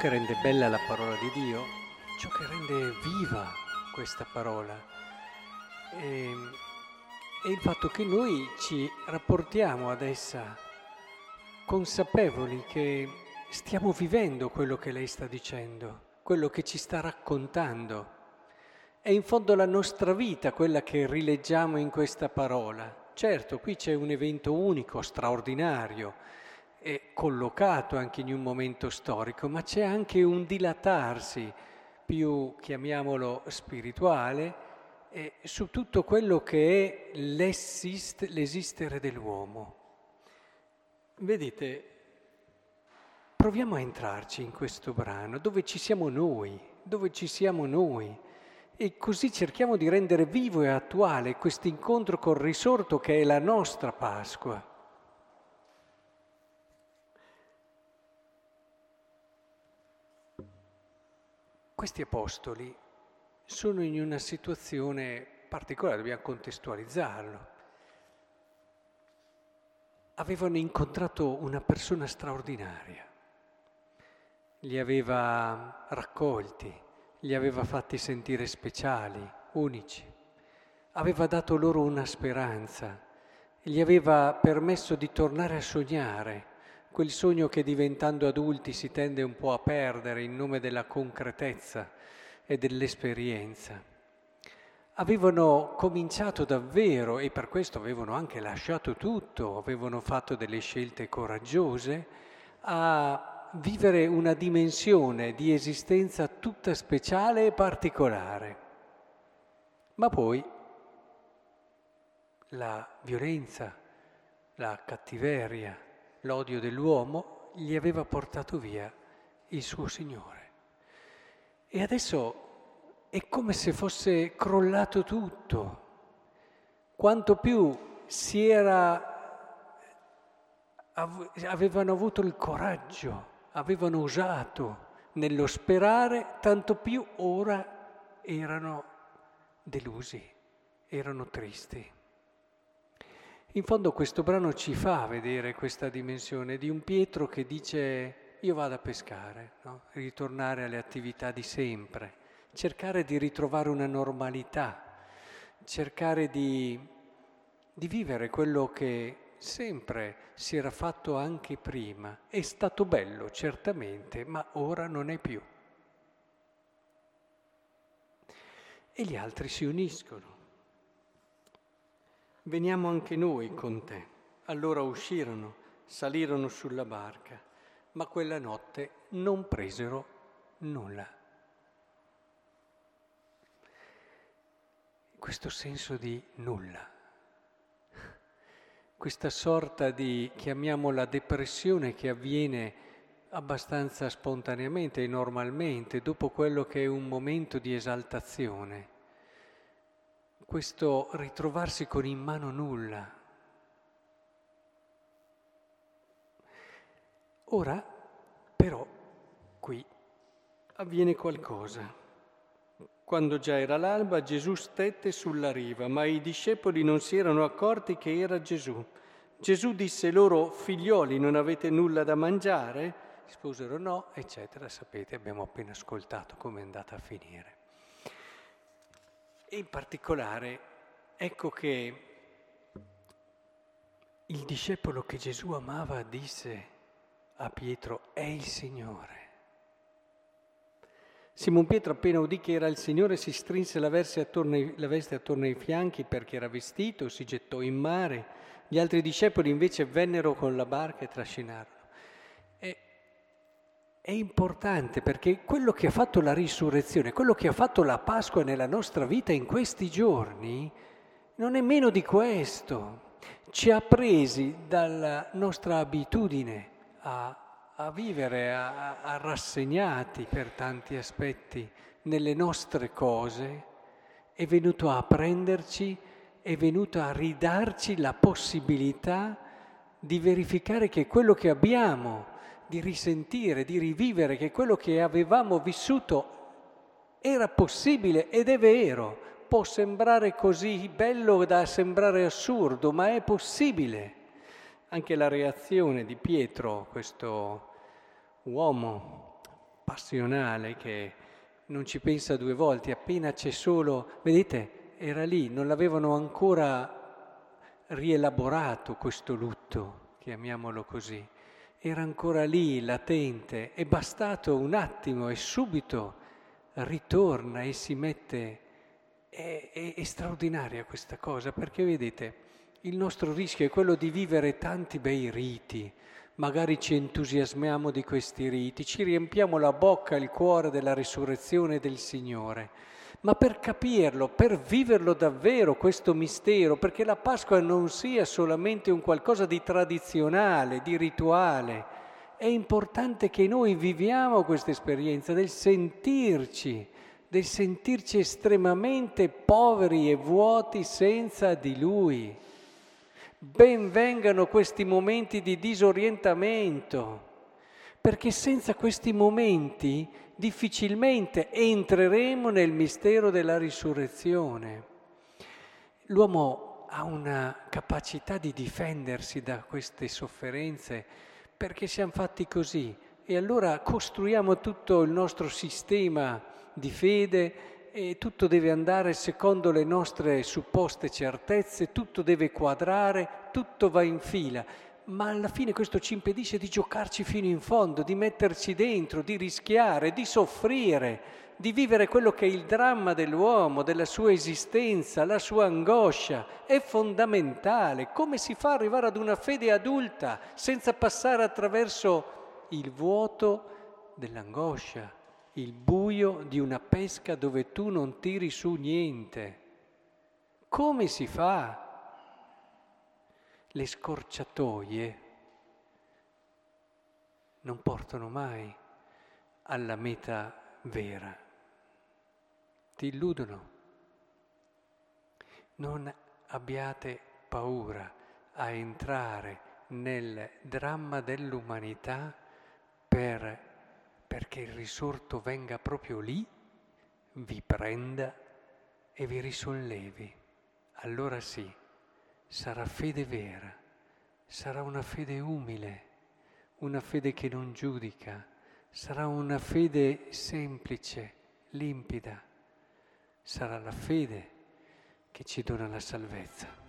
che rende bella la parola di Dio, ciò che rende viva questa parola, è, è il fatto che noi ci rapportiamo ad essa consapevoli che stiamo vivendo quello che lei sta dicendo, quello che ci sta raccontando. È in fondo la nostra vita quella che rileggiamo in questa parola. Certo, qui c'è un evento unico, straordinario, è collocato anche in un momento storico, ma c'è anche un dilatarsi più, chiamiamolo, spirituale, eh, su tutto quello che è l'esistere dell'uomo. Vedete, proviamo a entrarci in questo brano, dove ci siamo noi, dove ci siamo noi, e così cerchiamo di rendere vivo e attuale questo incontro col risorto che è la nostra Pasqua. Questi apostoli sono in una situazione particolare, dobbiamo contestualizzarlo. Avevano incontrato una persona straordinaria, li aveva raccolti, li aveva fatti sentire speciali, unici, aveva dato loro una speranza, gli aveva permesso di tornare a sognare quel sogno che diventando adulti si tende un po' a perdere in nome della concretezza e dell'esperienza. Avevano cominciato davvero e per questo avevano anche lasciato tutto, avevano fatto delle scelte coraggiose a vivere una dimensione di esistenza tutta speciale e particolare. Ma poi la violenza, la cattiveria, l'odio dell'uomo gli aveva portato via il suo Signore. E adesso è come se fosse crollato tutto. Quanto più si era, avevano avuto il coraggio, avevano usato nello sperare, tanto più ora erano delusi, erano tristi. In fondo questo brano ci fa vedere questa dimensione di un Pietro che dice io vado a pescare, no? ritornare alle attività di sempre, cercare di ritrovare una normalità, cercare di, di vivere quello che sempre si era fatto anche prima. È stato bello, certamente, ma ora non è più. E gli altri si uniscono veniamo anche noi con te. Allora uscirono, salirono sulla barca, ma quella notte non presero nulla. Questo senso di nulla, questa sorta di, chiamiamola depressione che avviene abbastanza spontaneamente e normalmente dopo quello che è un momento di esaltazione questo ritrovarsi con in mano nulla. Ora, però, qui avviene qualcosa. Quando già era l'alba, Gesù stette sulla riva, ma i discepoli non si erano accorti che era Gesù. Gesù disse loro, figlioli, non avete nulla da mangiare? Risposero no, eccetera. Sapete, abbiamo appena ascoltato come è andata a finire. E in particolare, ecco che il discepolo che Gesù amava disse a Pietro, è il Signore. Simon Pietro appena udì che era il Signore si strinse la attorno la veste attorno ai fianchi perché era vestito, si gettò in mare. Gli altri discepoli invece vennero con la barca e trascinarono. È importante perché quello che ha fatto la risurrezione, quello che ha fatto la Pasqua nella nostra vita in questi giorni, non è meno di questo. Ci ha presi dalla nostra abitudine a, a vivere, a, a rassegnati per tanti aspetti nelle nostre cose, è venuto a prenderci, è venuto a ridarci la possibilità di verificare che quello che abbiamo di risentire, di rivivere che quello che avevamo vissuto era possibile ed è vero. Può sembrare così bello da sembrare assurdo, ma è possibile. Anche la reazione di Pietro, questo uomo passionale che non ci pensa due volte, appena c'è solo, vedete, era lì, non l'avevano ancora rielaborato questo lutto, chiamiamolo così, era ancora lì, latente, è bastato un attimo e subito ritorna e si mette... È, è, è straordinaria questa cosa perché vedete, il nostro rischio è quello di vivere tanti bei riti, magari ci entusiasmiamo di questi riti, ci riempiamo la bocca e il cuore della risurrezione del Signore, ma per capirlo, per viverlo davvero questo mistero, perché la Pasqua non sia solamente un qualcosa di tradizionale, di rituale, è importante che noi viviamo questa esperienza del sentirci, del sentirci estremamente poveri e vuoti senza di Lui. Ben vengano questi momenti di disorientamento, perché senza questi momenti difficilmente entreremo nel mistero della risurrezione. L'uomo ha una capacità di difendersi da queste sofferenze perché siamo fatti così e allora costruiamo tutto il nostro sistema di fede e tutto deve andare secondo le nostre supposte certezze, tutto deve quadrare, tutto va in fila, ma alla fine questo ci impedisce di giocarci fino in fondo, di metterci dentro, di rischiare, di soffrire, di vivere quello che è il dramma dell'uomo, della sua esistenza, la sua angoscia. È fondamentale. Come si fa ad arrivare ad una fede adulta senza passare attraverso il vuoto dell'angoscia? il buio di una pesca dove tu non tiri su niente. Come si fa? Le scorciatoie non portano mai alla meta vera, ti illudono. Non abbiate paura a entrare nel dramma dell'umanità per perché il risorto venga proprio lì, vi prenda e vi risollevi. Allora sì, sarà fede vera, sarà una fede umile, una fede che non giudica, sarà una fede semplice, limpida, sarà la fede che ci dona la salvezza.